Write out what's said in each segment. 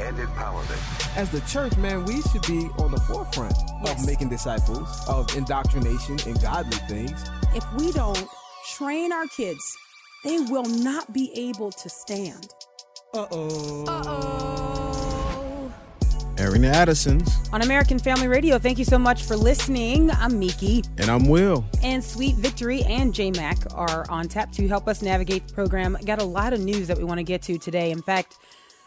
and empowerment. As the church, man, we should be on the forefront Yes. of making disciples, of indoctrination and godly things. If we don't train our kids, they will not be able to stand. Uh-oh. Uh-oh. Airing Addison's. On American Family Radio, thank you so much for listening. I'm Miki. And I'm Will. And Sweet Victory and J Mac are on tap to help us navigate the program. Got a lot of news that we want to get to today. In fact,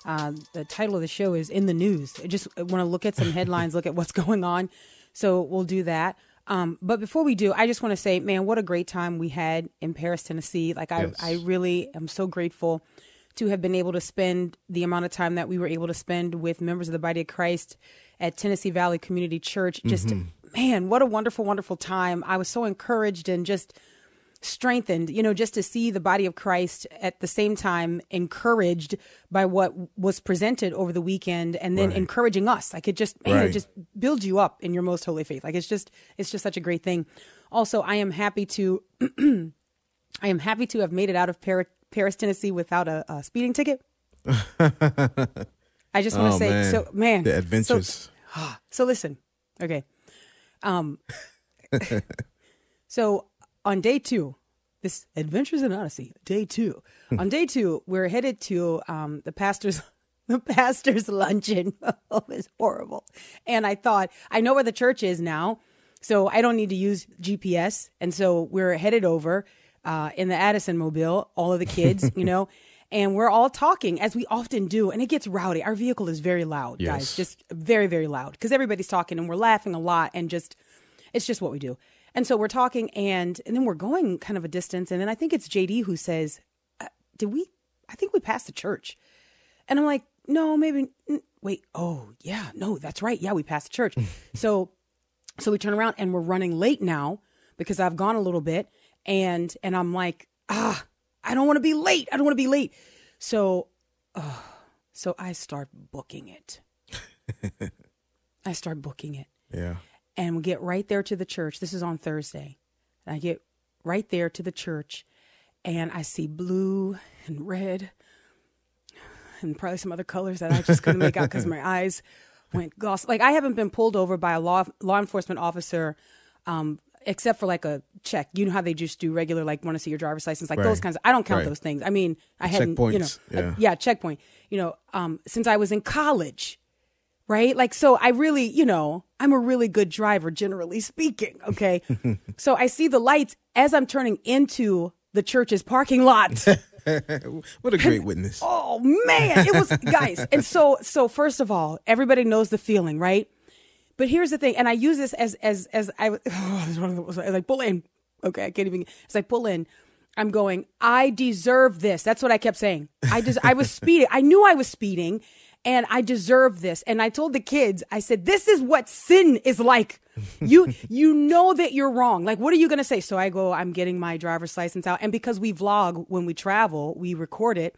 uh, the title of the show is In the News. I just want to look at some headlines, look at what's going on. So we'll do that. Um, but before we do, I just want to say, man, what a great time we had in Paris, Tennessee. Like, I, Yes. I really am so grateful to have been able to spend the amount of time that we were able to spend with members of the body of Christ at Tennessee Valley Community Church. Just, man, what a wonderful, wonderful time. I was so encouraged and just strengthened, you know, just to see the body of Christ at the same time encouraged by what was presented over the weekend and then Right. encouraging us. Like it just, man, it Right. just builds you up in your most holy faith. Like it's just, it's just such a great thing. Also, I am happy to, I am happy to have made it out of Paris, Paris Tennessee without a, a speeding ticket. I just want to Oh, say, man. so man, The so- adventures. so listen, okay. Um, so on day two, this Adventures in Odyssey, day two. on day two, we're headed to um, the pastor's the pastor's luncheon. oh, it's horrible. And I thought I know where the church is now, so I don't need to use GPS. And so we're headed over uh, in the Addison mobile, all of the kids, you know. And we're all talking as we often do, and it gets rowdy. Our vehicle is very loud, guys, just very, very loud because everybody's talking and we're laughing a lot, and just it's just what we do. And so we're talking, and and then we're going kind of a distance, and then I think it's JD who says, uh, "Did we? I think we passed the church." And I'm like, "No, maybe. n- Wait, oh yeah, no, that's right. Yeah, we passed the church." so so we turn around and we're running late now because I've gone a little bit and and I'm like, ah, I don't want to be late. I don't want to be late. So uh, so I start booking it. I start booking it. Yeah. And we get right there to the church. This is on Thursday. And I get right there to the church and I see blue and red and probably some other colors that I just couldn't make out because my eyes went gloss. Like I haven't been pulled over by a law law enforcement officer, um, except for like a check. You know how they just do regular, like want to see your driver's license, like those kinds. Of, I don't count Right. those things. I mean, I hadn't, you know, Checkpoints, uh, yeah. yeah, checkpoint. You know, um, since I was in college, right? Like, so I really, you know, I'm a really good driver, generally speaking. Okay. so I see the lights as I'm turning into the church's parking lot. What a great witness. oh man, it was guys. And so, so first of all, everybody knows the feeling, right? But here's the thing, and I use this as as as I oh, this is one of those- like pull in. Okay, I can't even. It's like pull in. I'm going. I deserve this. That's what I kept saying. I just I was speeding. I knew I was speeding, and I deserve this. And I told the kids, I said, "This is what sin is like. You you know that you're wrong. Like, what are you gonna say?" So I go. I'm getting my driver's license out, and because we vlog when we travel, we record it.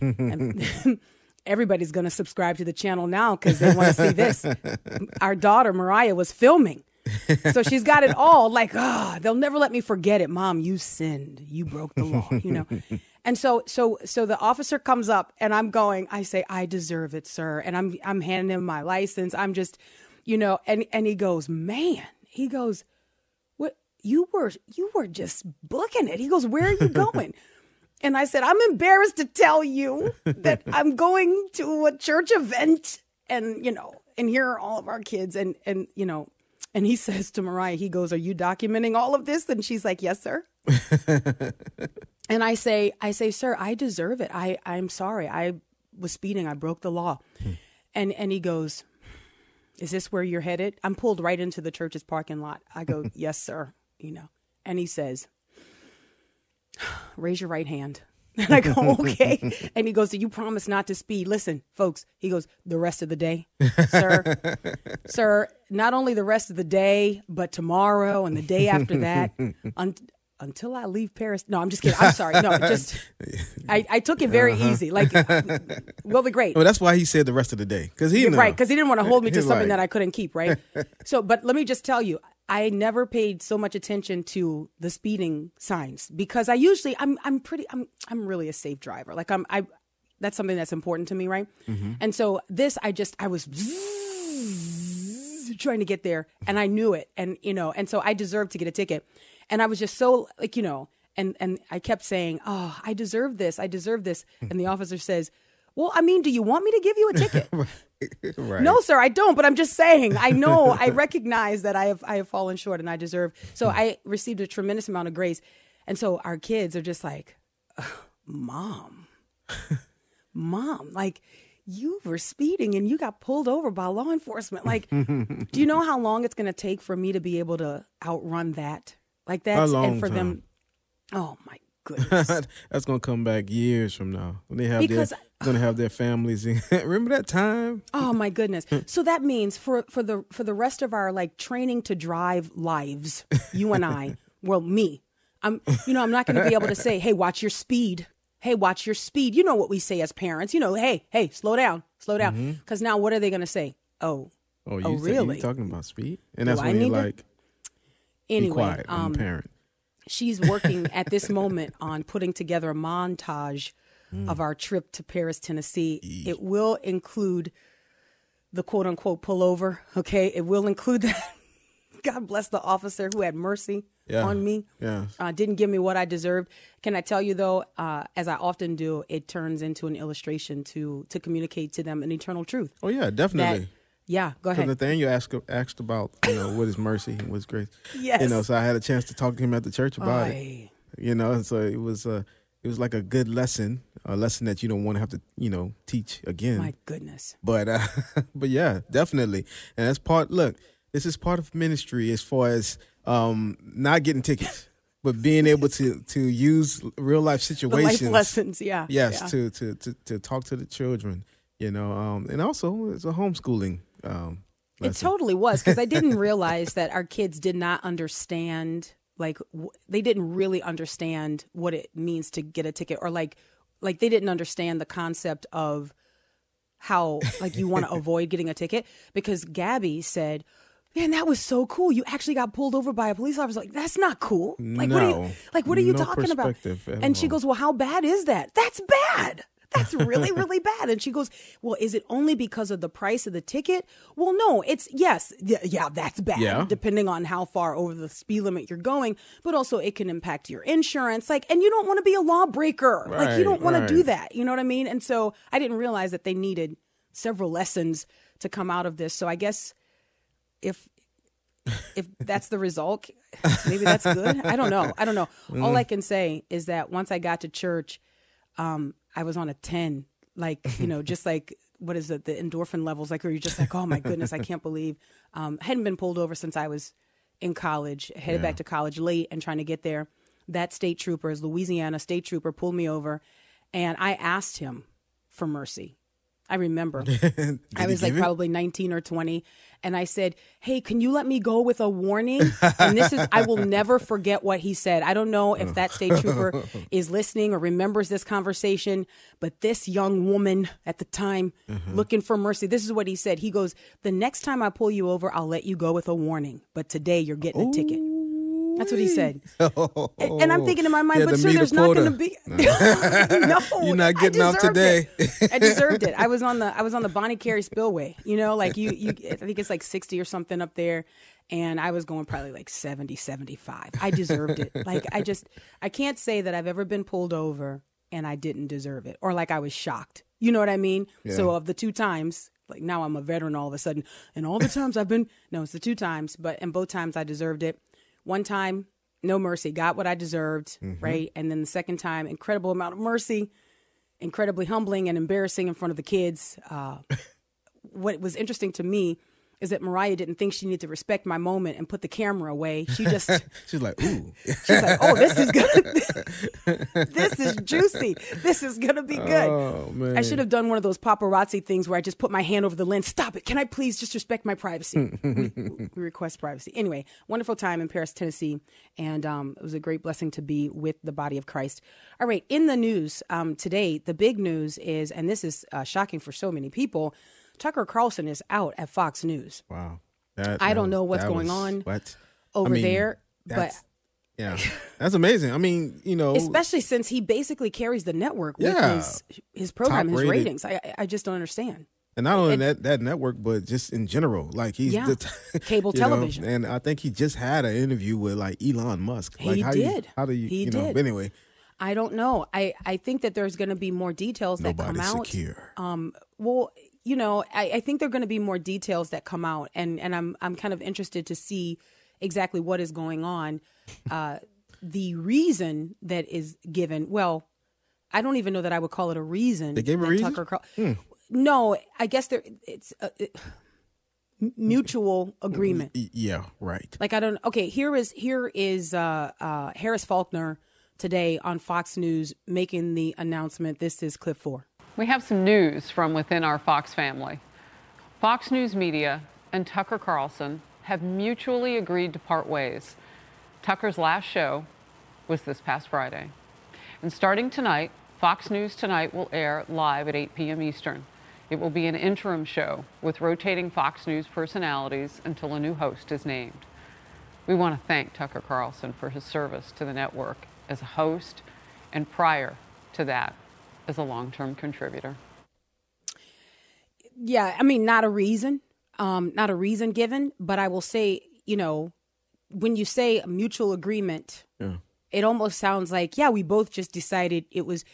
And everybody's going to subscribe to the channel now because they want to see this. Our daughter Mariah was filming, so she's got it all. Like, ah, they'll never let me forget it. Mom, you sinned. You broke the law. You know. And so, so, so the officer comes up, and I'm going. I say, I deserve it, sir. And I'm, I'm handing him my license. I'm just, you know, and and he goes, man. He goes, what? You were, you were just booking it. He goes, where are you going? And I said, I'm embarrassed to tell you that I'm going to a church event and, you know, and here are all of our kids. And, and, you know, and he says to Mariah, he goes, Are you documenting all of this? And she's like, Yes, sir. And I say, I say, sir, I deserve it. I, I'm sorry. I was speeding. I broke the law. Hmm. And, and he goes, Is this where you're headed? I'm pulled right into the church's parking lot. I go, Yes, sir. You know, and he says, raise your right hand. And I go, okay. And he goes, do you promise not to speed? Listen, folks, he goes, the rest of the day, sir, sir, not only the rest of the day, but tomorrow and the day after that, un- until I leave Paris. No, I'm just kidding. I'm sorry. No, just I, I took it very Uh-huh. easy. Like, well, the great. Well, that's why he said the rest of the day because he right, because he didn't want to hold me to something like- that I couldn't keep, right? so, but let me just tell you, I never paid so much attention to the speeding signs because I usually I'm I'm pretty I'm I'm really a safe driver. Like I'm I that's something that's important to me, right? Mm-hmm. And so this I just I was trying to get there and I knew it and you know and so I deserved to get a ticket. And I was just so like, you know, and and I kept saying, "Oh, I deserve this. I deserve this." And the officer says, "Well, I mean, do you want me to give you a ticket?" right. No, sir, I don't. But I'm just saying. I know. I recognize that I have I have fallen short, and I deserve. So I received a tremendous amount of grace, and so our kids are just like, "Mom, mom, like." You were speeding and you got pulled over by law enforcement. Like, do you know how long it's going to take for me to be able to outrun that? Like that's long and for them. Oh my goodness! that's gonna come back years from now when they have Because- their gonna have their families. Remember that time? Oh my goodness. So that means for for the for the rest of our like training to drive lives, you and I, well me. I'm you know, I'm not going to be able to say, "Hey, watch your speed." Hey, watch your speed. You know what we say as parents. You know, "Hey, hey, slow down. Slow down." Mm-hmm. Cuz now what are they going to say? Oh, Oh, oh you Oh, really? you talking about speed? And that's I when you're need to- like, anyway, quiet. Um parent. she's working at this moment on putting together a montage of our trip to Paris, Tennessee. It will include the quote unquote pullover. Okay. It will include that. God bless the officer who had mercy Yeah. on me. Yeah. Uh, didn't give me what I deserved. Can I tell you though, uh, as I often do, it turns into an illustration to to communicate to them an eternal truth. Oh yeah, definitely. Yeah, go Because ahead. Nathaniel asked asked about you know what is mercy and what is grace. Yes. You know, so I had a chance to talk to him at the church about it. You know, and so it was uh, it was like a good lesson, a lesson that you don't want to have to you know teach again. My goodness. But uh, but yeah, definitely, and that's part. Look, this is part of ministry as far as um not getting tickets, but being able to to use real life situations. life lessons, yeah. Yes, yeah. to, to to to talk to the children. You know, um, and also it's a homeschooling. Um, It totally was because I didn't realize that our kids did not understand like w- they didn't really understand what it means to get a ticket or like like they didn't understand the concept of how like you want to avoid getting a ticket because Gabby said Man, that was so cool. You actually got pulled over by a police officer. Like, that's not cool. Like, what are you like what are you No talking about? And she goes, Well, how bad is that? That's bad. That's really, really bad. And she goes, Well, is it only because of the price of the ticket? Well, no, it's yes, yeah, yeah that's bad, Yeah. depending on how far over the speed limit you're going. But also, it can impact your insurance. Like, and you don't want to be a lawbreaker. like, you don't want to do that. You know what I mean? And so, I didn't realize that they needed several lessons to come out of this. So, I guess if if that's the result, maybe that's good. I don't know. I don't know. All I can say is that once I got to church, um, I was on a 10, like, you know, just like, what is it, the endorphin levels, like, where you're just like, oh my goodness, I can't believe. Um, I hadn't been pulled over since I was in college, headed back to college late and trying to get there. That state trooper, his Louisiana state trooper, pulled me over and I asked him for mercy. I remember. I was like it? probably 19 or 20. And I said, Hey, can you let me go with a warning? And this is, I will never forget what he said. I don't know if that state trooper is listening or remembers this conversation, but this young woman at the time Mm-hmm. looking for mercy, this is what he said. He goes, The next time I pull you over, I'll let you go with a warning. But today you're getting a ticket. That's what he said. Oh. And, and I'm thinking in my mind, Yeah, but the sir, there's not going to be. no, You're not getting off today. I deserved it. I was on the I was on the Bonnet Carré Spillway. You know, like you you I think it's like 60 or something up there and I was going probably like 70 75. I deserved it. Like I just I can't say that I've ever been pulled over and I didn't deserve it or like I was shocked. You know what I mean? So of the two times like now I'm a veteran all of a sudden and all the times I've been no, it's the two times, but and both times I deserved it. One time no mercy, got what I deserved, right? And then the second time, incredible amount of mercy, incredibly humbling and embarrassing in front of the kids. Uh, what was interesting to me is that Mariah didn't think she needed to respect my moment and put the camera away. She just She's like, ooh. she's like, "Oh, this is good. this is juicy. This is gonna be good." Oh, man. I should have done one of those paparazzi things where I just put my hand over the lens. Stop it! Can I please just respect my privacy? we, we request privacy. Anyway, wonderful time in Paris, Tennessee, and um, it was a great blessing to be with the body of Christ. All right, in the news um, today, the big news is, and this is uh, shocking for so many people. Tucker Carlson is out at Fox News Wow. That- I don't was- know what's going was- on What? over I mean, there, but yeah, that's amazing. I mean, you know, especially since he basically carries the network with Yeah. his his program, his Top-rated. ratings. I I just don't understand. and not only that that network, but just in general, like he's Yeah. the t- Cable you know, television. and I think he just had an interview with like Elon Musk. He like, how You, did. how do you? He you know, did. anyway, I don't know. I I think that there's going to be more details that come nobody's out. secure. Um, well, you know, I, I think there are going to be more details that come out, and and I'm I'm kind of interested to see exactly what is going on. Uh, the reason that is given, well, I don't even know that I would call it a reason. They gave a reason? Hmm. Tucker Carl- No, I guess there it's uh, it, mutual agreement. Yeah, right. Like I don't. Okay, here is here is uh, uh, Harris Faulkner today on Fox News making the announcement. This is clip four. We have some news from within our Fox family. Fox News Media and Tucker Carlson have mutually agreed to part ways. Tucker's last show was this past Friday. And starting tonight, Fox News Tonight will air live at 8 p.m. Eastern. It will be an interim show with rotating Fox News personalities until a new host is named. We want to thank Tucker Carlson for his service to the network as a host and prior to that as a long term contributor. Yeah, I mean, not a reason, um, not a reason given, but I will say, you know, when you say a mutual agreement, it almost sounds like, yeah, we both just decided it was.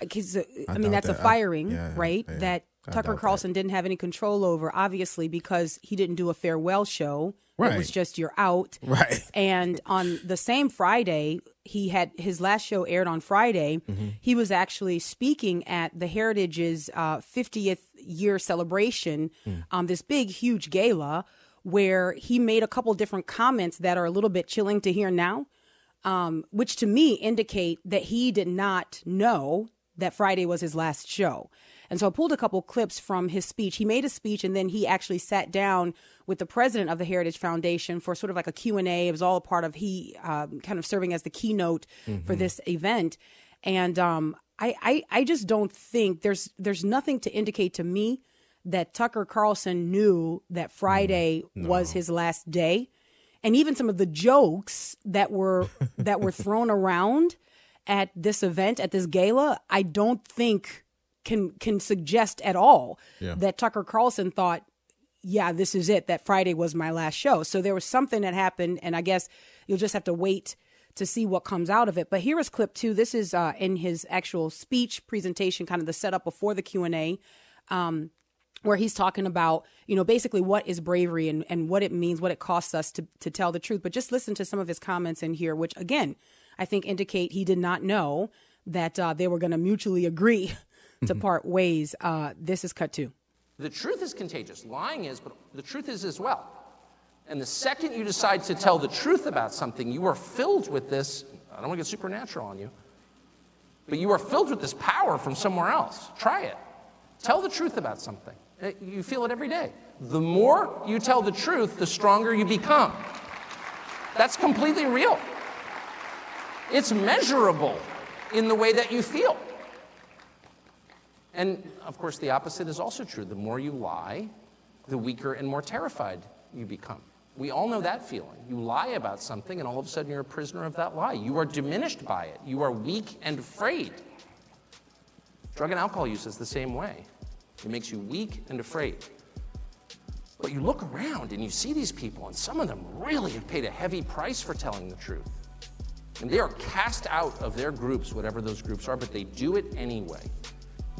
Because I, I mean, doubt that's a that. I- firing, yeah, right? yeah, that I Tucker doubt that. Carlson didn't have any control over, obviously, because he didn't do a farewell show. It was just you're out. Right. And on the same Friday, he had his last show aired on Friday. Mm-hmm. He was actually speaking at the Heritage's uh, 50th year celebration, Mm. um, this big, huge gala, where he made a couple different comments that are a little bit chilling to hear now, um, which to me indicate that he did not know that Friday was his last show. And so I pulled a couple clips from his speech. He made a speech and then he actually sat down with the president of the Heritage Foundation for sort of like a Q&A. It was all a part of he um, kind of serving as the keynote for this event. And um, I, I, I just don't think there's there's nothing to indicate to me that Tucker Carlson knew that Friday was his last day. And even some of the jokes that were that were thrown around at this event, at this gala, I don't think can can suggest at all Yeah. that Tucker Carlson thought, yeah, this is it. That Friday was my last show. So there was something that happened, and I guess you'll just have to wait to see what comes out of it. But here is clip two. This is uh, in his actual speech presentation, kind of the setup before the Q and A. Um, where he's talking about, you know, basically what is bravery and, and what it means, what it costs us to, to tell the truth. But just listen to some of his comments in here, which again, I think indicate he did not know that uh, they were going to mutually agree to part ways. Uh, this is cut two. The truth is contagious. Lying is, but the truth is as well. And the second you decide to tell the truth about something, you are filled with this. I don't want to get supernatural on you, but you are filled with this power from somewhere else. Try it. Tell the truth about something. Uh, You feel it every day. The more you tell the truth, the stronger you become. That's completely real. It's measurable in the way that you feel. And of course, the opposite is also true. The more you lie, the weaker and more terrified you become. We all know that feeling. You lie about something, and all of a sudden you're a prisoner of that lie. You are diminished by it. You are weak and afraid. Drug and alcohol use is the same way. It makes you weak and afraid. But you look around and you see these people, and some of them really have paid a heavy price for telling the truth. And they are cast out of their groups, whatever those groups are, but they do it anyway.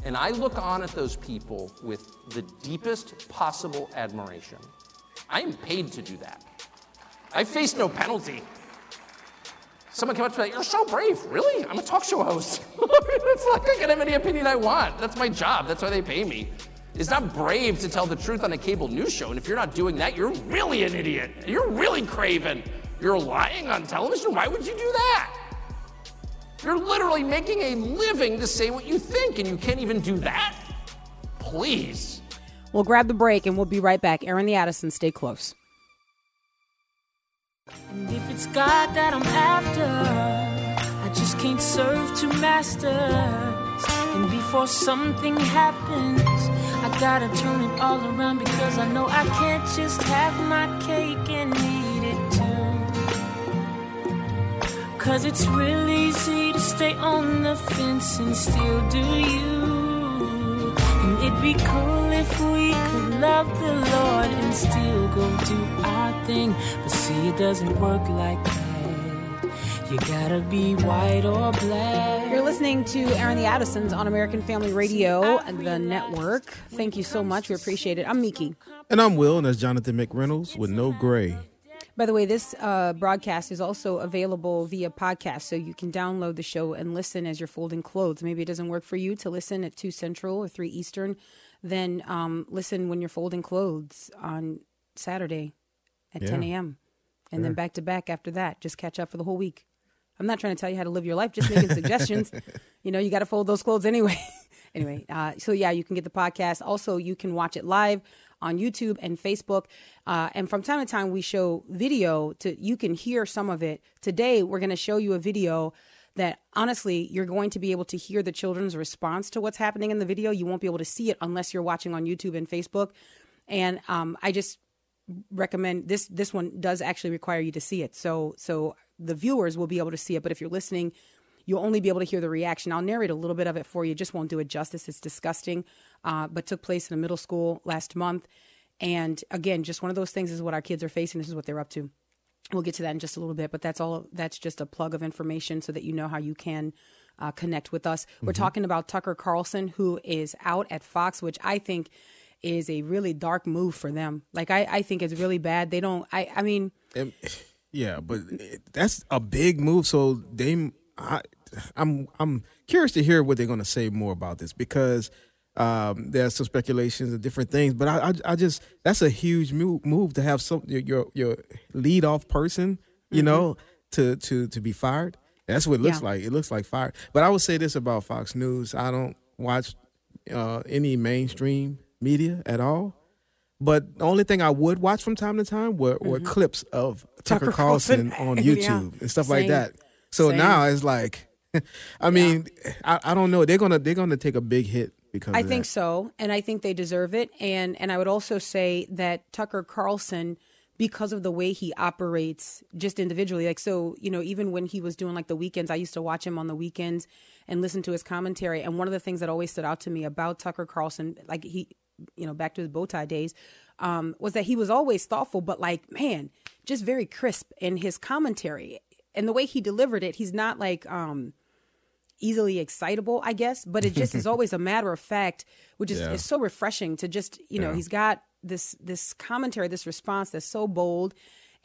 And I look on at those people with the deepest possible admiration. I am paid to do that. I face no penalty. Someone came up to me, like, You're so brave. Really? I'm a talk show host. it's like I can have any opinion I want. That's my job. That's why they pay me. It's not brave to tell the truth on a cable news show. And if you're not doing that, you're really an idiot. You're really craven. You're lying on television. Why would you do that? You're literally making a living to say what you think, and you can't even do that? Please. We'll grab the break and we'll be right back. Airing the Addison, stay close. And if it's God that I'm after, I just can't serve two masters. And before something happens, I gotta turn it all around because I know I can't just have my cake and eat Cause it's real easy to stay on the fence and still do you. And it'd be cool if we could love the Lord and still go do our thing. But see, it doesn't work like that. You gotta be white or black. You're listening to Airing the Addisons on American Family Radio, the network. Thank you so much. We appreciate it. I'm Miki. And I'm Will, and that's Jonathan McReynolds with no gray. By the way, this uh, broadcast is also available via podcast, so you can download the show and listen as you're folding clothes. Maybe it doesn't work for you to listen at 2 Central or 3 Eastern. Then um, listen when you're folding clothes on Saturday at Yeah. 10 a.m. And then back to back after that. Just catch up for the whole week. I'm not trying to tell you how to live your life, just making suggestions. You know, you got to fold those clothes anyway. anyway, uh, so yeah, you can get the podcast. Also, you can watch it live on YouTube and Facebook. Uh, and from time to time, we show video to you can hear some of it. Today, we're going to show you a video that honestly, you're going to be able to hear the children's response to what's happening in the video. You won't be able to see it unless you're watching on YouTube and Facebook. And um, I just recommend this this one does actually require you to see it so so the viewers will be able to see it but if you're listening you'll only be able to hear the reaction. I'll narrate a little bit of it for you. Just won't do it justice. It's disgusting uh, but took place in a middle school last month. And again just one of those things is what our kids are facing. This is what they're up to. We'll get to that in just a little bit but that's all that's just a plug of information so that you know how you can uh, connect with us. We're talking about tucker carlson who is out at fox which i think is a really dark move for them. Like i, I think it's really bad. They don't i i mean yeah, but that's a big move. So they, I, I'm, I'm curious to hear what they're going to say more about this because um, there's some speculations and different things. But I, I, I just that's a huge move, move to have some your your, your lead off person, you know, to to to be fired. That's what it looks Yeah. like. It looks like fire. But I would say this about Fox News: I don't watch uh, any mainstream media at all. But the only thing I would watch from time to time were, were clips of Tucker, Mm-hmm. Tucker Carlson, Carlson, on yeah. YouTube and stuff like that. So Same. now it's like, I mean, I, I don't know. They're gonna they're gonna take a big hit because I think that. so, and I think they deserve it. And and I would also say that Tucker Carlson, because of the way he operates, just individually, like so, you know, even when he was doing like the weekends, I used to watch him on the weekends and listen to his commentary. And one of the things that always stood out to me about Tucker Carlson, like he, you know, back to his bow tie days, um, was that he was always thoughtful, but like man, just very crisp in his commentary and the way he delivered it. He's not like. um easily excitable, I guess, but it just is always a matter of fact, which is, Yeah. is so refreshing to just, you know, Yeah. he's got this this commentary, this response that's so bold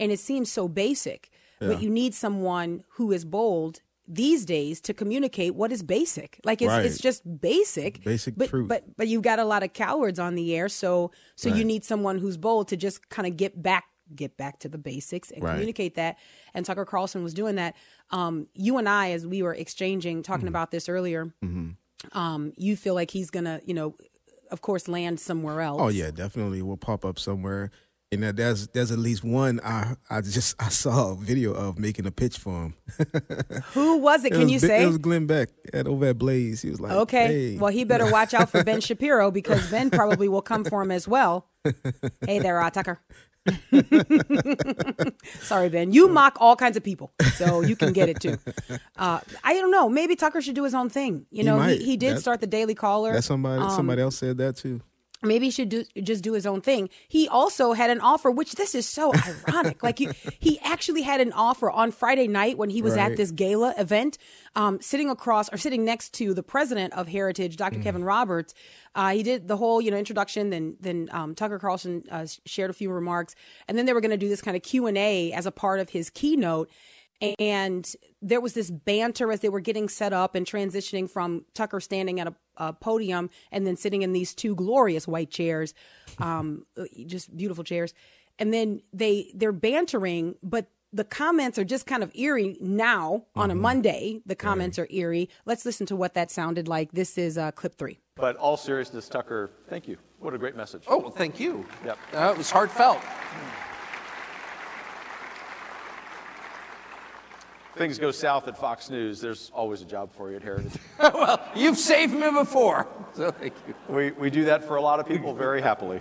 and it seems so basic. But you need someone who is bold these days to communicate what is basic. Like it's Right. it's just basic. Basic but, truth. But but you've got a lot of cowards on the air, so so you need someone who's bold to just kind of get back get back to the basics and Right. communicate that. And Tucker Carlson was doing that. Um, you and I, as we were exchanging, talking Mm-hmm. about this earlier, um, you feel like he's gonna, you know, of course, land somewhere else. Oh yeah, definitely will pop up somewhere. And that there's there's at least one I I just I saw a video of making a pitch for him. Who was it? It Can was you say? it was Glenn Beck at over at Blaze? He was like, Okay. hey. Well, he better watch out for Ben Shapiro because Ben probably will come for him as well. Hey there, uh, Tucker. Sorry, Ben. You mock all kinds of people, so you can get it too. Uh, I don't know. Maybe Tucker should do his own thing. You know, he, might. he did That- start the Daily Caller. That somebody Um, somebody else said that too. Maybe he should do just do his own thing. He also had an offer, which this is so ironic. Like he, he actually had an offer on Friday night when he was at this gala event, um, sitting across or sitting next to the president of Heritage, Dr. Kevin Roberts. Uh, he did the whole you know introduction. Then then um, Tucker Carlson uh, shared a few remarks, and then they were going to do this kind of Q and A as a part of his keynote. And there was this banter as they were getting set up and transitioning from Tucker standing at a uh, podium and then sitting in these two glorious white chairs, um, just beautiful chairs. And then they they're bantering, but the comments are just kind of eerie now on a Monday. The comments are eerie. Let's listen to what that sounded like. This is uh, clip three. But all seriousness, Tucker, thank you. What a great message. Oh, well, thank you. Yep. Uh, it was heartfelt. Things go south at Fox News, there's always a job for you at Heritage. well, you've saved me before. So thank you. we, we do that for a lot of people very happily.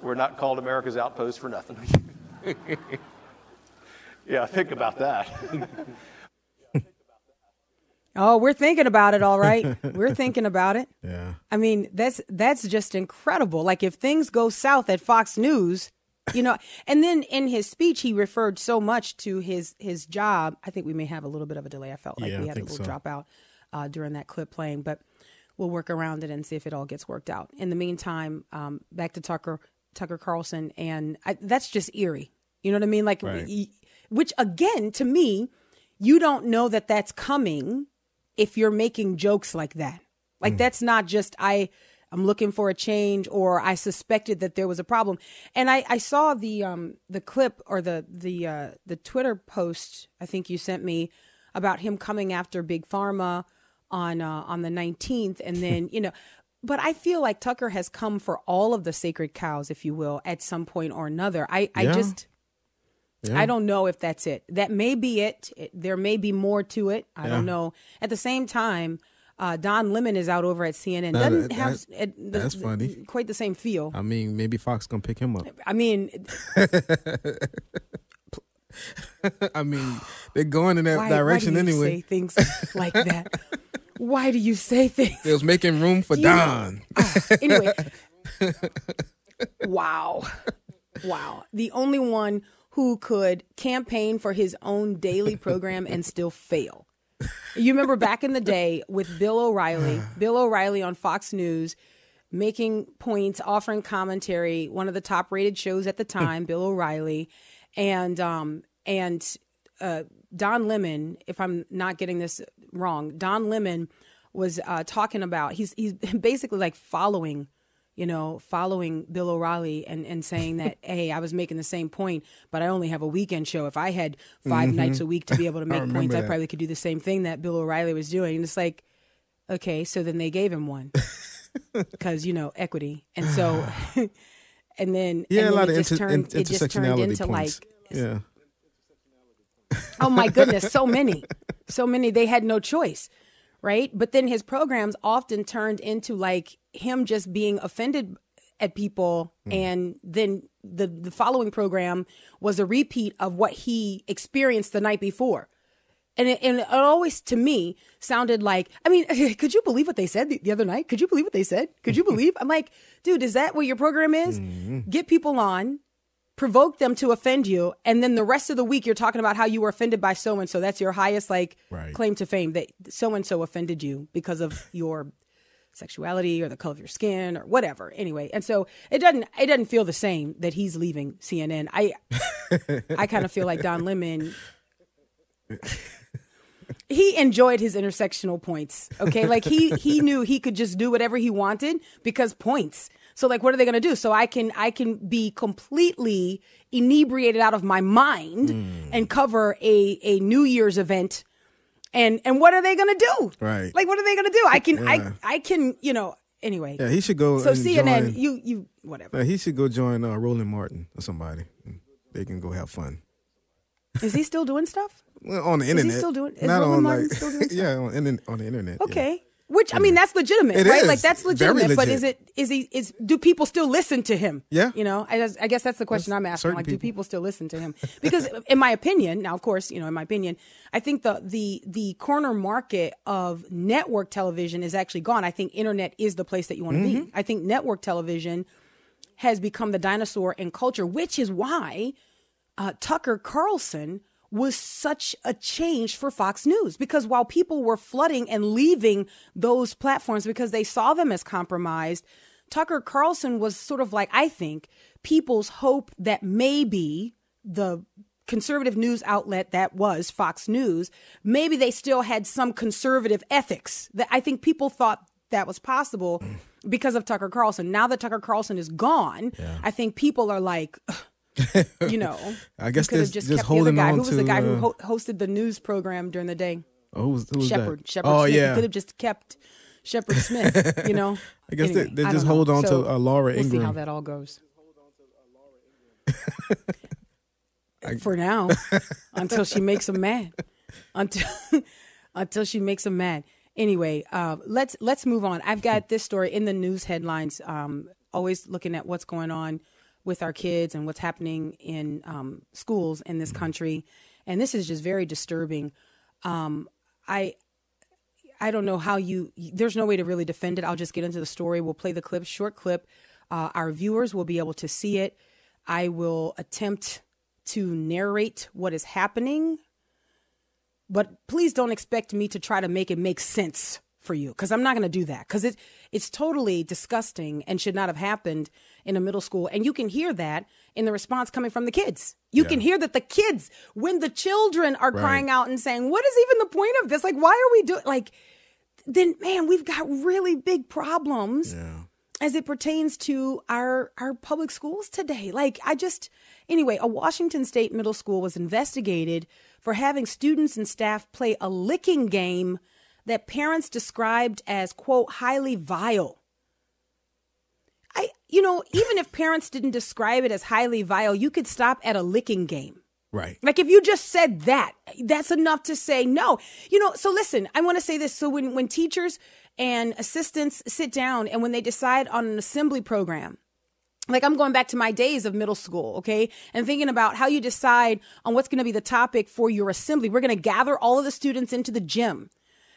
We're not called America's Outpost for nothing. yeah, think about that. Oh, we're thinking about it, all right. we're thinking about it. Yeah. I mean, that's that's just incredible. Like if things go south at Fox News, you know, and then in his speech he referred so much to his his job. I think we may have a little bit of a delay. I felt like Yeah, we had a little so. dropout uh, during that clip playing, but we'll work around it and see if it all gets worked out. In the meantime, um, back to Tucker Tucker Carlson, and I, that's just eerie. You know what I mean? Like, Right. which again, to me, you don't know that that's coming if you're making jokes like that. Like that's not just I I'm looking for a change or I suspected that there was a problem. And I, I saw the um the clip or the the uh the Twitter post I think you sent me about him coming after Big Pharma on uh on the 19th and then, you know, but I feel like Tucker has come for all of the sacred cows if you will at some point or another. I I Yeah. just Yeah. I don't know if that's it. That may be it. It- there may be more to it. I don't know. At the same time, uh, Don Lemon is out over at CNN. That- Doesn't that- have it- the- that's funny. quite the same feel. I mean, maybe Fox gonna pick him up. I mean, I mean, they're going in that why, direction why do you anyway. say things like that? why do you say things? They was making room for You- Don. anyway, wow, wow. The only one who could campaign for his own daily program and still fail. You remember back in the day with Bill O'Reilly, Bill O'Reilly on Fox News making points, offering commentary, one of the top rated shows at the time, Bill O'Reilly, and um and uh Don Lemon, if I'm not getting this wrong, Don Lemon was uh talking about he's he's basically like following you know, following Bill O'Reilly and, and saying that, hey, I was making the same point, but I only have a weekend show. If I had 5 mm-hmm. nights a week to be able to make remember points, I probably could do the same thing that Bill O'Reilly was doing. And it's like, okay, so then they gave him one because, you know, equity. And so, and then, Yeah, and a then lot it of just inter- turned, in- it just turned into points. like, yeah. oh my goodness, so many, so many. They had no choice, right? But then his programs often turned into like him just being offended at people, mm. and then the the following program was a repeat of what he experienced the night before. And it, and it always to me sounded like I mean, could you believe what they said the, the other night? Could you believe what they said? Could you believe? I'm like, dude, is that what your program is? Mm-hmm. Get people on, provoke them to offend you, and then the rest of the week you're talking about how you were offended by so and so. That's your highest like Right. claim to fame that so and so offended you because of your sexuality or the color of your skin or whatever. Anyway, and so it doesn't it doesn't feel the same that he's leaving CNN. I I kind of feel like Don Lemon he enjoyed his intersectional points. Okay, like he he knew he could just do whatever he wanted because points. So like, what are they going to do? So I can I can be completely inebriated out of my mind and cover a a New Year's event. And and what are they going to do? Right. Like, what are they going to do? I can Yeah. I I can you know anyway. Yeah, he should go. so CNN, join- you you whatever. Yeah, he should go join uh, Roland Martin or somebody. They can go have fun. Is he still doing stuff? Well, on the he internet. still doing- is Not Roland on Martin like still doing stuff? yeah, on, in, on the internet. yeah. Which I mean, that's legitimate, It right? is. Like that's legitimate. But is it is he is do people still listen to him? Yeah. You know, I, guess- I guess that's the question That's I'm asking. Like, do people. people still listen to him? Because in my opinion, now of course, you know, in my opinion, I think the the the corner market of network television is actually gone. I think internet is the place that you want to Mm-hmm. be. I think network television has become the dinosaur in culture, which is why uh, Tucker Carlson was such a change for Fox News because while people were flooding and leaving those platforms because they saw them as compromised, Tucker Carlson was sort of like, I think, people's hope that maybe the conservative news outlet that was Fox News, maybe they still had some conservative ethics. That I think people thought that was possible because of Tucker Carlson. Now that Tucker Carlson is gone, I think people are like, you know, I guess could have just- just, kept the other guy. on Who was the guy who uh, ho- hosted the news program during the day? Oh, who was, who was Shepard. that? Shepard oh Smith. yeah. Could have just kept Shepard Smith. You know. I guess Anyway, they, they just don't know. hold on So, to uh, Laura We'll see how that all goes. For now, until she makes him mad, until until she makes him mad. Anyway, uh, let's let's move on. I've got this story in the news headlines. Um, always looking at what's going on with our kids and what's happening in um, schools in this country, and this is just very disturbing. Um, I I don't know how you. There's no way to really defend it. I'll just get into the story. We'll play the clip, short clip. Uh, our viewers will be able to see it. I will attempt to narrate what is happening, but please don't expect me to try to make it make sense for you because I'm not going to do that because it it's totally disgusting and should not have happened in a middle school. And you can hear that in the response coming from the kids. You can hear that the kids, when the children are crying out and saying, "What is even the point of this? Like, why are we doing like?" Then, man, we've got really big problems as it pertains to our our public schools today. Like I just anyway, a Washington State middle school was investigated for having students and staff play a licking game that parents described as quote highly vile. I you know, even if parents didn't describe it as highly vile, you could stop at a licking game. right. Like if you just said that, that's enough to say no. You know, so listen, I want to say this. So when when teachers and assistants sit down and when they decide on an assembly program, like I'm going back to my days of middle school, okay? And thinking about how you decide on what's going to be the topic for your assembly. We're going to gather all of the students into the gym.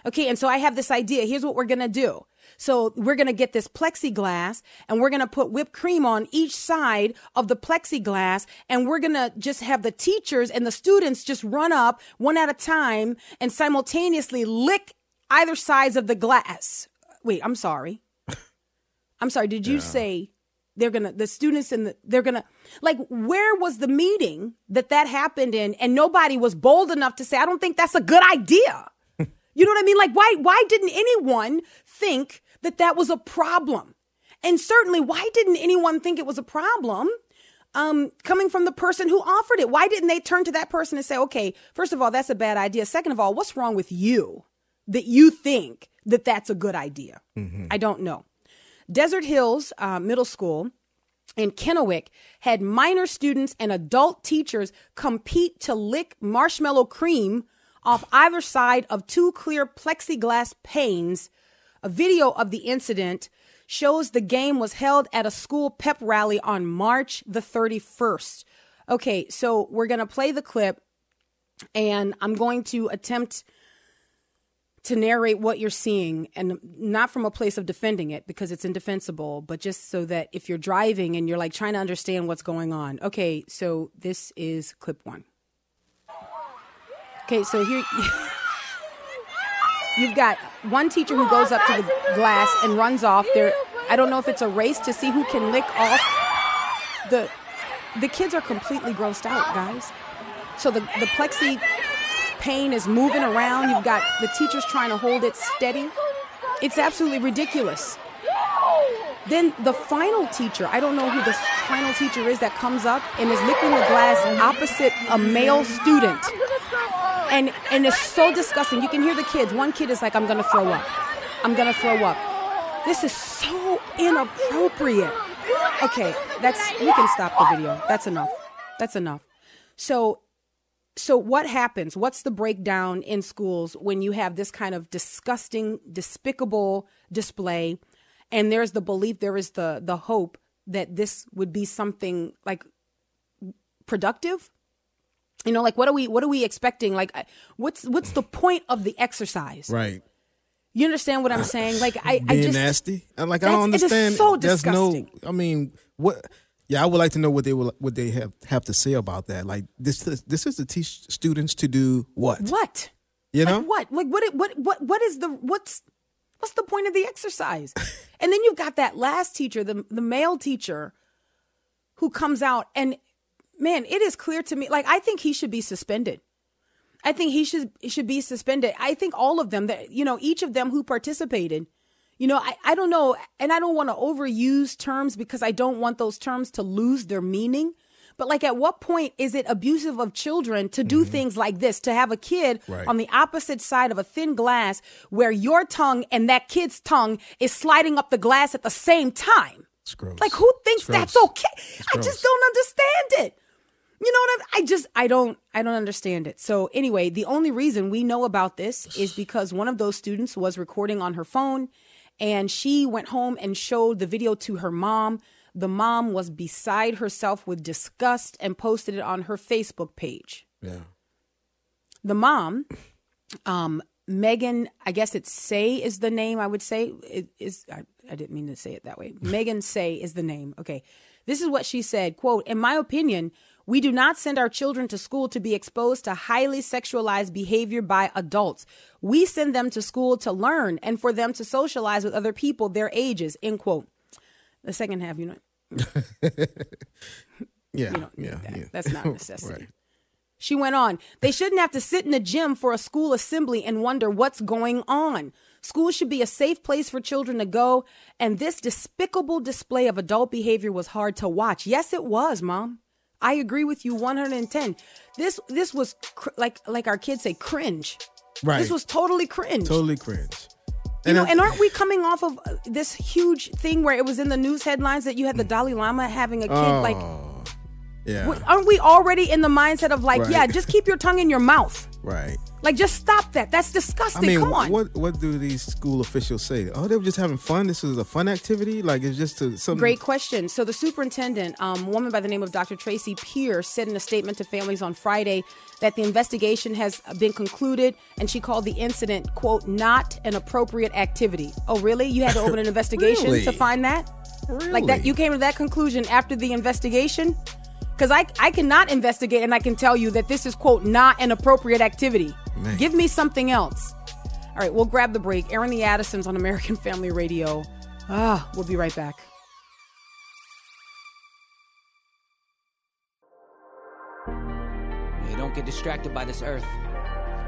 Okay, and so I have this idea. Here's what we're gonna do. So we're gonna get this plexiglass and we're gonna put whipped cream on each side of the plexiglass and we're gonna just have the teachers and the students just run up one at a time and simultaneously lick either sides of the glass. Wait, I'm sorry. I'm sorry, did you say they're gonna the students and the, they're gonna like where was the meeting that that happened in and nobody was bold enough to say i don't think that's a good idea you know what i mean? Like why why didn't anyone think that that was a problem? And certainly why didn't anyone think it was a problem um, coming from the person who offered it? Why didn't they turn to that person and say okay first of all that's a bad idea. Second of all what's wrong with you that you think that that's a good idea? I don't know. Desert Hills uh, Middle School in Kennewick had minor students and adult teachers compete to lick marshmallow cream off either side of two clear plexiglass panes. A video of the incident shows the game was held at a school pep rally on March the 31st. Okay, so we're going to play the clip and I'm going to attempt to narrate what you're seeing and not from a place of defending it because it's indefensible, but just so that if you're driving and you're like trying to understand what's going on. Okay, so this is clip one. Okay, so here you've got one teacher who goes up to the glass and runs off. There, I don't know if it's a race to see who can lick off the. The kids are completely grossed out, guys. So the the plexi pane is moving around. You've got the teachers trying to hold it steady. It's absolutely ridiculous. Then the final teacher, I don't know who the final teacher is that comes up and is licking the glass opposite a male student. And and it's so disgusting. You can hear the kids. One kid is like, I'm gonna throw up. I'm gonna throw up. This is so inappropriate. Okay, that's we can stop the video. That's enough. That's enough. So so what happens what's the breakdown in schools when you have this kind of disgusting despicable display and there's the belief there is the the hope that this would be something like productive you know like what are we what are we expecting like what's what's the point of the exercise Right. you understand what i'm saying like i i Being just nasty. I'm like I don't understand. so There's disgusting. no. I mean, what? Yeah, I would like to know what they will, what they have have to say about that. Like this, this is to teach students to do what? what You know? Like what? Like what? What? What? What is the what's what's the point of the exercise? and then you've got that last teacher, the the male teacher, who comes out and man, it is clear to me. Like I think he should be suspended. I think he should should be suspended. I think all of them that you know, each of them who participated You know, I, I don't know, and I don't want to overuse terms because I don't want those terms to lose their meaning. But like, at what point is it abusive of children to do mm-hmm. things like this? To have a kid Right. on the opposite side of a thin glass where your tongue and that kid's tongue is sliding up the glass at the same time? It's. Like, who thinks It's that's okay? I gross. just don't understand it. You know what I'm, I just I don't I don't understand it. So anyway, the only reason we know about this is because one of those students was recording on her phone and she went home and showed the video to her mom. The mom was beside herself with disgust and posted it on her Facebook page. Yeah. The mom, um, Megan, I guess it's Say is the name. I would say it is. I, I didn't mean to say it that way. Megan Say is the name. Okay, this is what she said. "Quote: In my opinion, we do not send our children to school to be exposed to highly sexualized behavior by adults. We send them to school to learn and for them to socialize with other people their ages." End quote. The second half, you know, Yeah. you yeah, that. yeah. That's not a necessity. Right. She went on, they shouldn't have to sit in a gym for a school assembly and wonder what's going on. School should be a safe place for children to go, and this despicable display of adult behavior was hard to watch. Yes, it was, mom. I agree with you 110. This this was cr- like like our kids say cringe. Right. This was totally cringe. Totally cringe. You know, I- and aren't we coming off of uh, this huge thing where it was in the news headlines that you had the Dalai Lama having a kid? like, Oh, yeah. w- aren't we already in the mindset of like, Right. yeah, just keep your tongue in your mouth? right. Like, just stop that. That's I disgusting. mean, Come on. what what do these school officials say? Oh, they were just having fun. This was a fun activity. Like it's just a, some Great question. So the superintendent, um, a woman by the name of Dr. Tracy Pierce, said in a statement to families on Friday that the investigation has been concluded, and she called the incident "quote not an appropriate activity." Oh, really? You had to open an investigation Really? to find that? Really? Like that? You came to that conclusion after the investigation? Because I I cannot investigate, and I can tell you that this is quote not an appropriate activity. Man. Give me something else. All right, we'll grab the break. Airing the Addisons on American Family Radio. Ah, we'll be right back. Yeah, don't get distracted by this earth.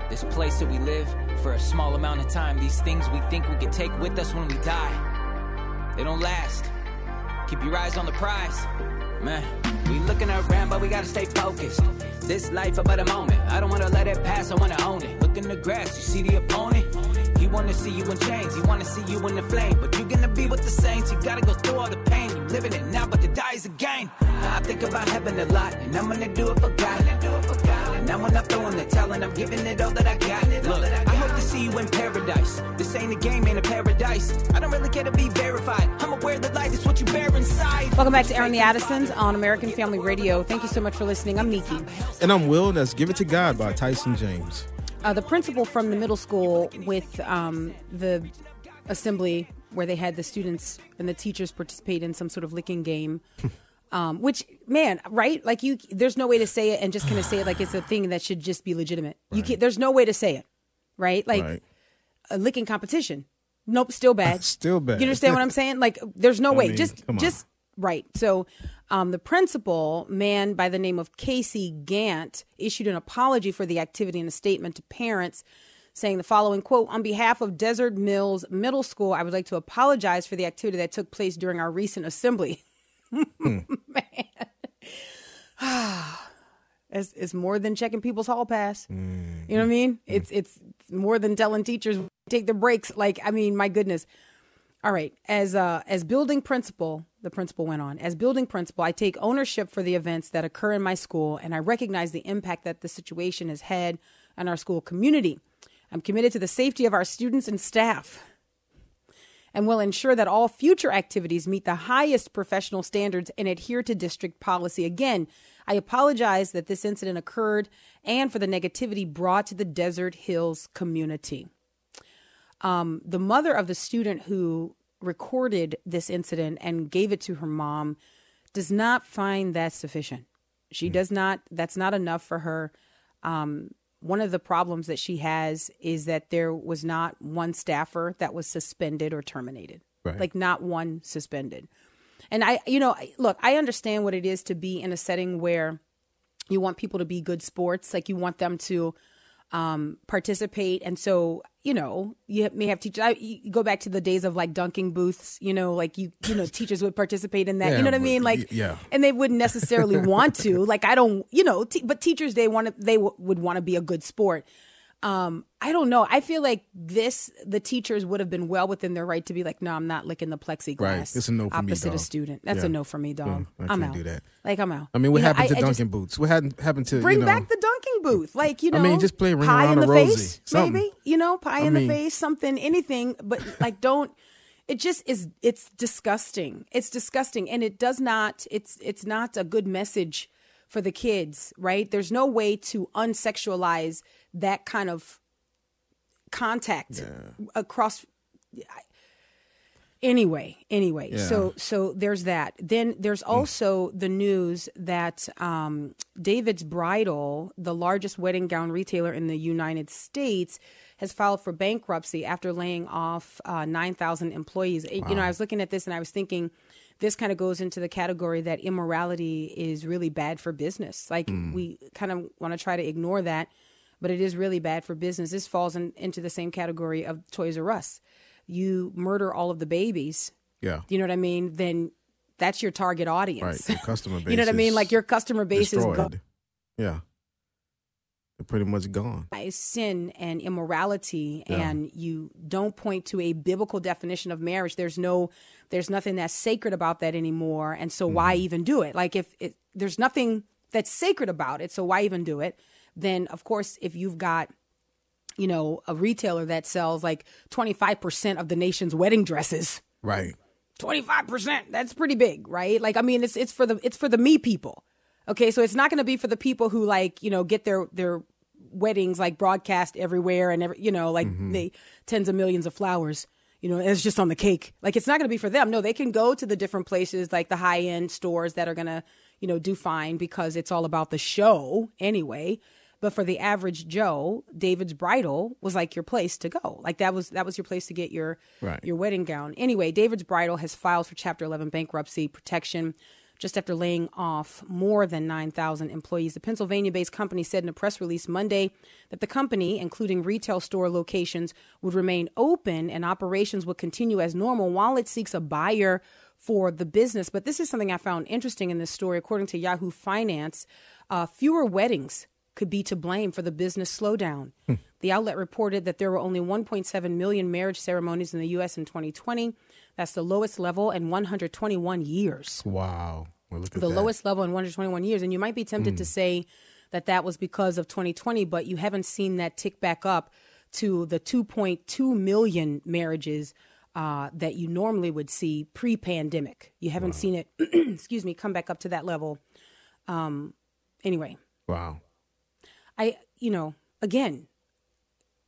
This place that we live for a small amount of time. These things we think we can take with us when we die. They don't last. Keep your eyes on the prize. Man, we looking around, but we gotta stay focused. This life about a moment. I don't wanna let it pass, I wanna own it. Look in the grass, you see the opponent? He wanna see you in chains, he wanna see you in the flame. But you gonna be with the saints, you gotta go through all the pain. You living it now, but to die is a gain. I think about heaven a lot, and I'm gonna do it for God. And now when I'm throwing the talent, I'm giving it all that I got. Look, see you in paradise. This ain't a game, ain't a paradise. I don't really care to be verified. I'm aware that light is what you bear inside. Welcome back to Airing the Addisons on American Family Radio. Thank you so much for listening. I'm Nikki. And I'm Will. That's "Give It to God" by Tyson James. Uh, the principal from the middle school with um, the assembly where they had the students and the teachers participate in some sort of licking game. Um, which man, right? Like you, there's no way to say it and just kind of say it like it's a thing that should just be legitimate. You can't. There's no way to say it, right? Like right. a licking competition. Nope, still bad. Still bad. You understand what I'm saying? Like, there's no I way. mean, just, just right. So, um, the principal, man by the name of Casey Gant, issued an apology for the activity in a statement to parents, saying the following quote: "On behalf of Desert Hills Middle School, I would like to apologize for the activity that took place during our recent assembly." Hmm. Man. It's, it's more than checking people's hall pass. Mm-hmm. You know what I mean? Mm-hmm. It's it's more than telling teachers take their breaks. Like I mean, my goodness. All right, as uh, as building principal, the principal went on. As building principal, I take ownership for the events that occur in my school, and I recognize the impact that the situation has had on our school community. I'm committed to the safety of our students and staff and will ensure that all future activities meet the highest professional standards and adhere to district policy. Again, I apologize that this incident occurred and for the negativity brought to the Desert Hills community. Um, the mother of the student who recorded this incident and gave it to her mom does not find that sufficient. She does not, that's not enough for her. Um, one of the problems that she has is that there was not one staffer that was suspended or terminated. Right. Like not one suspended. And I, you know, look, I understand what it is to be in a setting where you want people to be good sports, like you want them to um, participate. And so, you know, you may have teachers. I, you go back to the days of like dunking booths. You know, like you, you know, teachers would participate in that. Yeah, you know what I mean? Like, yeah. and they wouldn't necessarily want to. Like, I don't, you know, t- but teachers they want to, they w- would want to be a good sport. Um, I don't know. I feel like this, the teachers would have been well within their right to be like, no, I'm not licking the plexiglass. Right. It's a no for me, opposite a student. That's Yeah. a no for me, dog. Yeah, I I'm can't out. do that. Like I'm out. I mean, what You know, happened to I- I just- Dunkin' Boots? What had happened to Bring you know? back the dunking booth, like you know. I mean, just play Ring pie Around in the the Rosie, face, something. maybe you know, pie I in mean- the face, something, anything. But like, don't. It just is. It's disgusting. It's disgusting, and it does not. It's it's not a good message for the kids, right? There's no way to unsexualize that kind of contact across anyway anyway. Yeah. so so there's that. Then there's also the news that um, david's bridal the largest wedding gown retailer in the united states has filed for bankruptcy after laying off uh, 9000 employees. You know i was looking at this and i was thinking this kind of goes into the category that immorality is really bad for business like mm. we kind of want to try to ignore that but it is really bad for business. This falls in, into the same category of Toys R Us. You murder all of the babies, Yeah. you know what I mean? Then that's your target audience. Right. Your customer base. you know what I mean? Like your customer base is destroyed. gone Yeah. They're pretty much gone. by sin and immorality Yeah. and you don't point to a biblical definition of marriage there's no there's nothing that's sacred about that anymore and so why Mm-hmm. even do it like if it, there's nothing that's sacred about it so why even do it then of course if you've got you know a retailer that sells like 25% of the nation's wedding dresses Right. 25% that's pretty big right like i mean it's it's for the it's for the me people okay so it's not going to be for the people who like you know get their their weddings like broadcast everywhere and every, you know like mm-hmm. they tens of millions of flowers you know it's just on the cake. Like it's not going to be for them. No they can go to the different places like the high end stores that are going to you know do fine because it's all about the show anyway. But for the average joe david's bridal was like your place to go. Like that was that was your place to get your Right. your wedding gown. Anyway, David's Bridal has filed for Chapter 11 bankruptcy protection just after laying off more than 9,000 employees. The Pennsylvania based company said in a press release Monday that the company, including retail store locations, would remain open and operations would continue as normal while it seeks a buyer for the business. But this is something I found interesting in this story. According to Yahoo Finance, uh, fewer weddings could be to blame for the business slowdown. The outlet reported that there were only 1.7 million marriage ceremonies in the U.S. in 2020. That's the lowest level in 121 years. Wow. Well, The that. lowest level in 121 years. And you might be tempted to say that that was because of 2020, but you haven't seen that tick back up to the 2.2 million marriages uh, that you normally would see pre pandemic. You haven't seen it, excuse me, come back up to that level. Um, anyway, Wow. I, you know, again,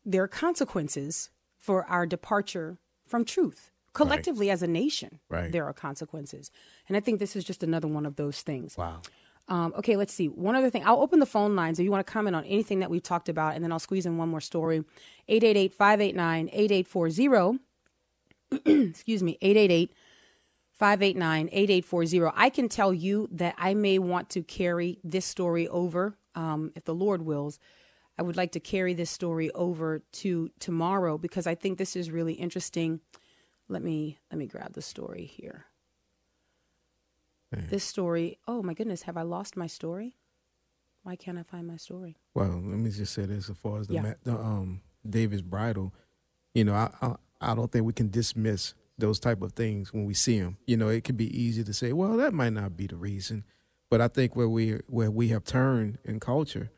there are consequences for our departure from truth. Collectively, as a nation, Right. there are consequences. And I think this is just another one of those things. Wow. Um, okay, let's see. One other thing. I'll open the phone lines if you want to comment on anything that we've talked about, and then I'll squeeze in one more story. 888 589 8840. Excuse me, 888 589 8840. I can tell you that I may want to carry this story over, um, if the Lord wills. I would like to carry this story over to tomorrow because I think this is really interesting. Let me let me grab the story here. This story. Oh my goodness, have I lost my story? Why can't I find my story? Well, let me just say this: as far as the, Yeah. ma- the um David's bridal, you know, I, I I don't think we can dismiss those type of things when we see them. You know, it could be easy to say, well, that might not be the reason, but I think where we where we have turned in culture,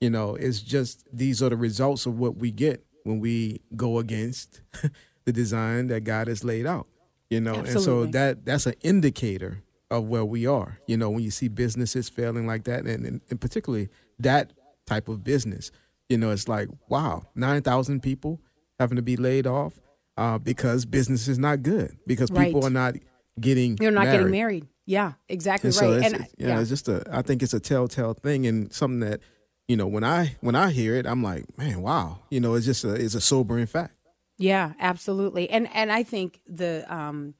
you know, it's just these are the results of what we get when we go against the design that God has laid out. You know, and so that that's an indicator of where we are. You know, when you see businesses failing like that, and, and, and particularly that type of business, you know, it's like wow, nine thousand people having to be laid off uh, because business is not good because people Right. are not getting You're not married. getting married. Yeah, exactly And so right. it's, And it's- yeah, it's just a. I think it's a telltale thing and something that you know when I when I hear it, I'm like, man, wow. You know, it's just a it's a sobering fact. Yeah, absolutely. And and I think the um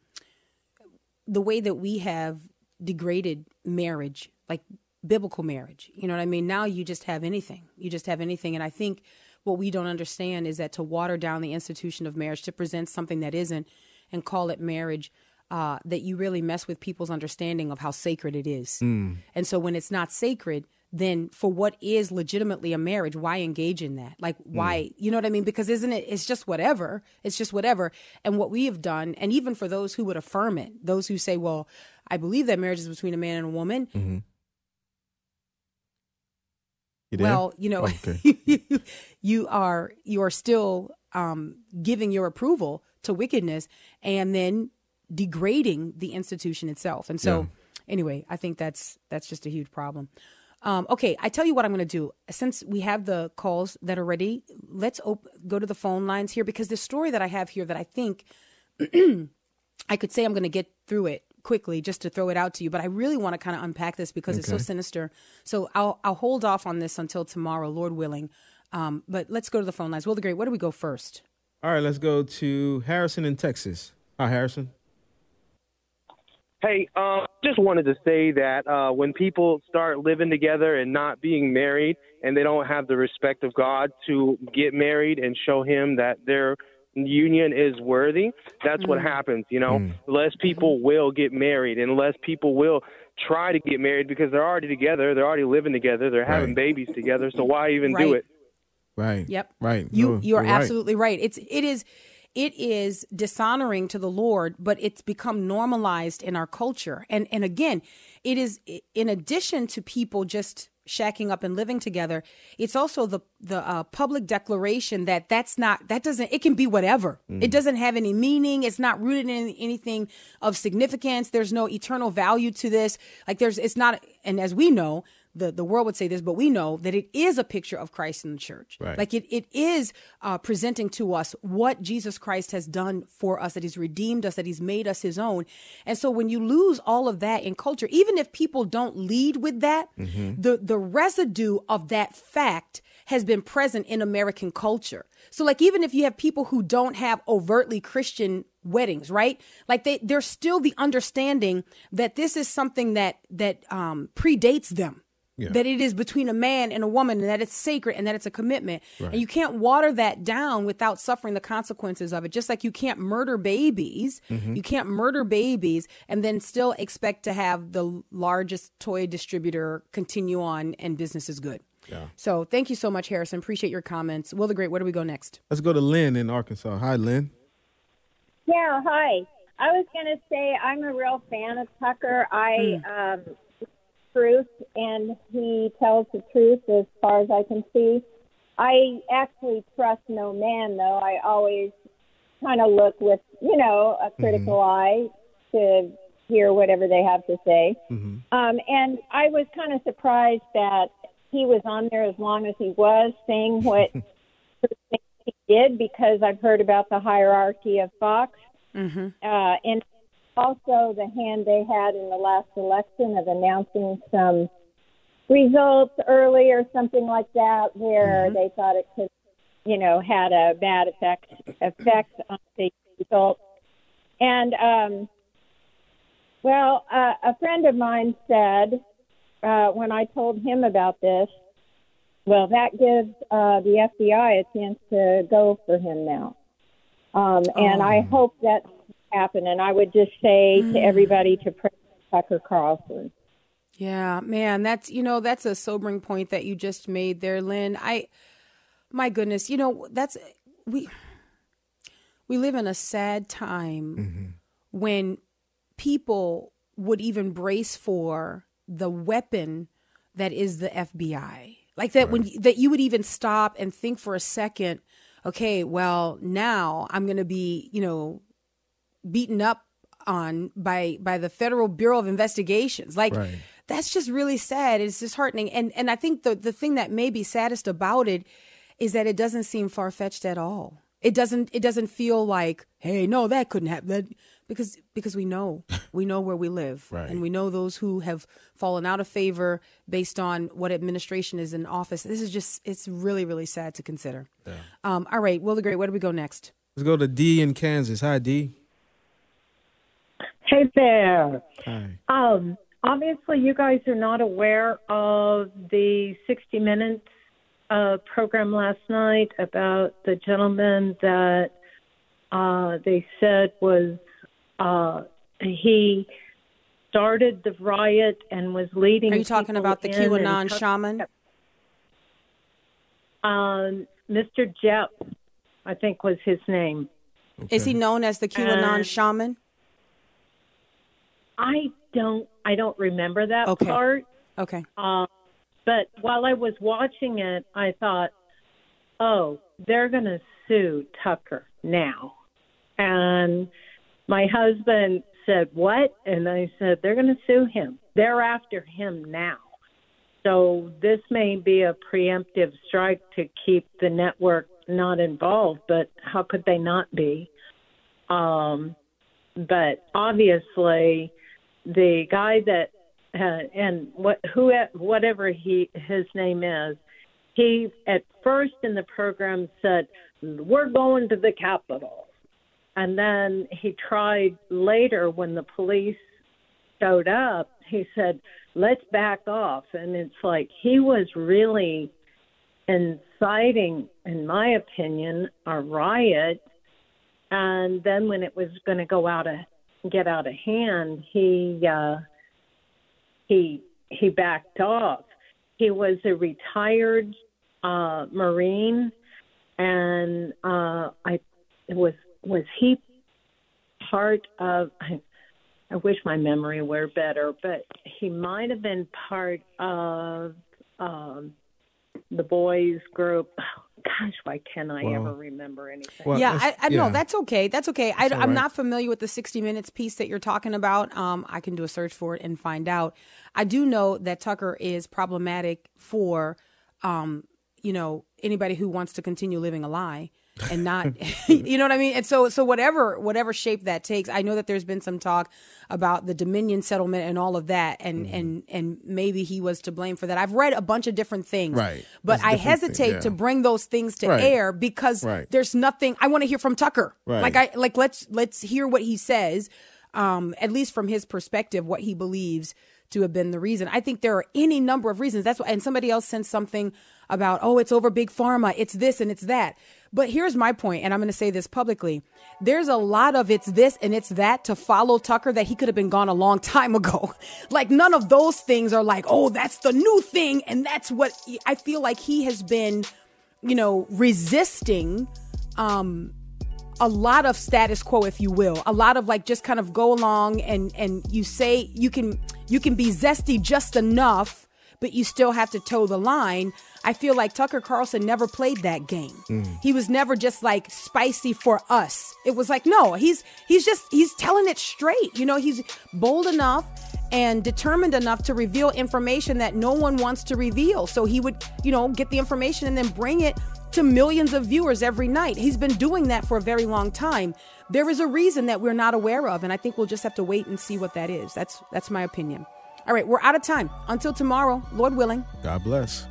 the way that we have degraded marriage, like biblical marriage. You know what I mean? Now you just have anything. You just have anything. And I think what we don't understand is that to water down the institution of marriage, to present something that isn't and call it marriage, uh, that you really mess with people's understanding of how sacred it is. Mm. And so when it's not sacred, then for what is legitimately a marriage, why engage in that? Like, why, you know what I mean? Because isn't it, it's just whatever. It's just whatever. And what we have done, and even for those who would affirm it, those who say, well, I believe that marriage is between a man and a woman. Mm-hmm. You? Well, you know, Okay. you are you are still um, giving your approval to wickedness and then degrading the institution itself. And so, anyway, I think that's that's just a huge problem. Um, okay, I tell you what I'm going to do. Since we have the calls that are ready, let's op- go to the phone lines here because the story that I have here that I think I could say I'm going to get through it quickly just to throw it out to you, but I really want to kind of unpack this because it's so sinister. So I'll I'll hold off on this until tomorrow, Lord willing. Um, but let's go to the phone lines. Will the Great, where do we go first? All right, let's go to Harrison in Texas. Hi, Harrison. Hey, um, just wanted to say that uh, when people start living together and not being married, and they don't have the respect of God to get married and show Him that their union is worthy, that's what Mm. happens. You know, less people will get married, and less people will try to get married because they're already together, they're already living together, they're having Right. babies together. So why even do it? Right. Yep. Right. You No, you're right. absolutely right. It's it is it is dishonoring to the Lord, but it's become normalized in our culture. And and again, it is in addition to people just shacking up and living together, it's also the the uh, public declaration that that's not that doesn't it can be whatever. Mm. It doesn't have any meaning. It's not rooted in anything of significance. There's no eternal value to this. Like there's it's not and as we know, the, the world would say this, but we know that it is a picture of Christ in the church. Right. Like it, it is uh, presenting to us what Jesus Christ has done for us, that he's redeemed us, that he's made us his own. And so when you lose all of that in culture, even if people don't lead with that, the, the residue of that fact has been present in American culture. So like even if you have people who don't have overtly Christian weddings, right? Like they there's still the understanding that this is something that that um predates them. Yeah. That it is between a man and a woman and that it's sacred and that it's a commitment. Right. And you can't water that down without suffering the consequences of it. Just like you can't murder babies, Mhm. you can't murder babies and then still expect to have the largest toy distributor continue on and business is good. Yeah. So thank you so much, Harrison. Appreciate your comments. Will the Great, where do we go next? Let's go to Lynn in Arkansas. Hi, Lynn. Yeah, hi. I was going to say I'm a real fan of Tucker. I um truth and he tells the truth as far as I can see. I actually trust no man though. I always kind of look with, you know, a critical eye to hear whatever they have to say. Um, and I was kind of surprised that he was on there as long as he was, saying what he did, because I've heard about the hierarchy of Fox, mm-hmm. uh, and also the hand they had in the last election of announcing some results early or something like that, where they thought it could, you know, had a bad effect effect on the results. And um, well, uh, a friend of mine said uh, when I told him about this, well, that gives uh, the FBI a chance to go for him now. Um, and I hope that happen. And I would just say to mm. everybody to pray for Tucker Carlson. Yeah, man, that's you know that's a sobering point that you just made there, Lynn. I, my goodness, you know that's we we live in a sad time mm-hmm. when people would even brace for the weapon that is the FBI. Like that when that you would even stop and think for a second, okay, well, now I'm going to be, you know, beaten up on by by the Federal Bureau of Investigations. Like Right. that's just really sad. It's disheartening. And and I think the the thing that may be saddest about it is that it doesn't seem far fetched at all. It doesn't it doesn't feel like, hey, no, that couldn't happen. That, because because we know. We know where we live. Right. And we know those who have fallen out of favor based on what administration is in office. This is just it's really, really sad to consider. Yeah. Um, all right, Will the Great, where do we go next? Let's go to D in Kansas. Hi, D. Hey there. Hi. Um, obviously, you guys are not aware of the 60 Minutes uh, program last night about the gentleman that uh, they said was uh, he started the riot and was leading. Are you talking about the in and QAnon shaman? Um, Mr. Jep, I think was his name. Is he known as the QAnon And- shaman? I don't I don't remember that Okay. part. Okay. Uh, but while I was watching it, I thought, oh, they're going to sue Tucker now. And my husband said, what? And I said, they're going to sue him. They're after him now. So this may be a preemptive strike to keep the network not involved, but how could they not be? Um, but obviously, the guy that uh, and what who whatever he his name is, he at first in the program said, "We're going to the Capitol," and then he tried later when the police showed up. He said, "Let's back off," and it's like he was really inciting, in my opinion, a riot. And then when it was going to go out of get out of hand, he uh, he he backed off. He was a retired uh, Marine, and uh, I was was he part of. I, I wish my memory were better, but he might have been part of um, the boys group. Gosh, why can I Well- ever remember anything? yeah, I, I know that's okay. That's okay. I, That's all I'm right. not familiar with the 60 Minutes piece that you're talking about. Um, I can do a search for it and find out. I do know that Tucker is problematic for, um, you know, anybody who wants to continue living a lie and not, you know what I mean. And so, so whatever, whatever shape that takes, I know that there's been some talk about the Dominion settlement and all of that, and Mm-hmm. and and maybe he was to blame for that. I've read a bunch of different things, Right. But That's I different thing, hesitate yeah. to bring those things to Right. air because Right. there's nothing I want to hear from Tucker. Right. Like I like let's let's hear what he says, um, at least from his perspective, what he believes to have been the reason. I think there are any number of reasons. That's why and somebody else sent something about, oh, it's over big pharma, it's this and it's that. But here's my point, and I'm gonna say this publicly. There's a lot of it's this and it's that to follow Tucker that he could have been gone a long time ago. like none of those things are like, oh, that's the new thing, and that's what I feel like he has been you know, resisting um a lot of status quo if you will. A lot of like just kind of go along and and you say you can you can be zesty just enough but you still have to toe the line. I feel like Tucker Carlson never played that game. Mm. He was never just like spicy for us. It was like no, he's he's just he's telling it straight. You know, he's bold enough and determined enough to reveal information that no one wants to reveal. So he would, you know, get the information and then bring it to millions of viewers every night. He's been doing that for a very long time. There is a reason that we're not aware of, and I think we'll just have to wait and see what that is. That's that's my opinion. All right, we're out of time. Until tomorrow, Lord willing. God bless.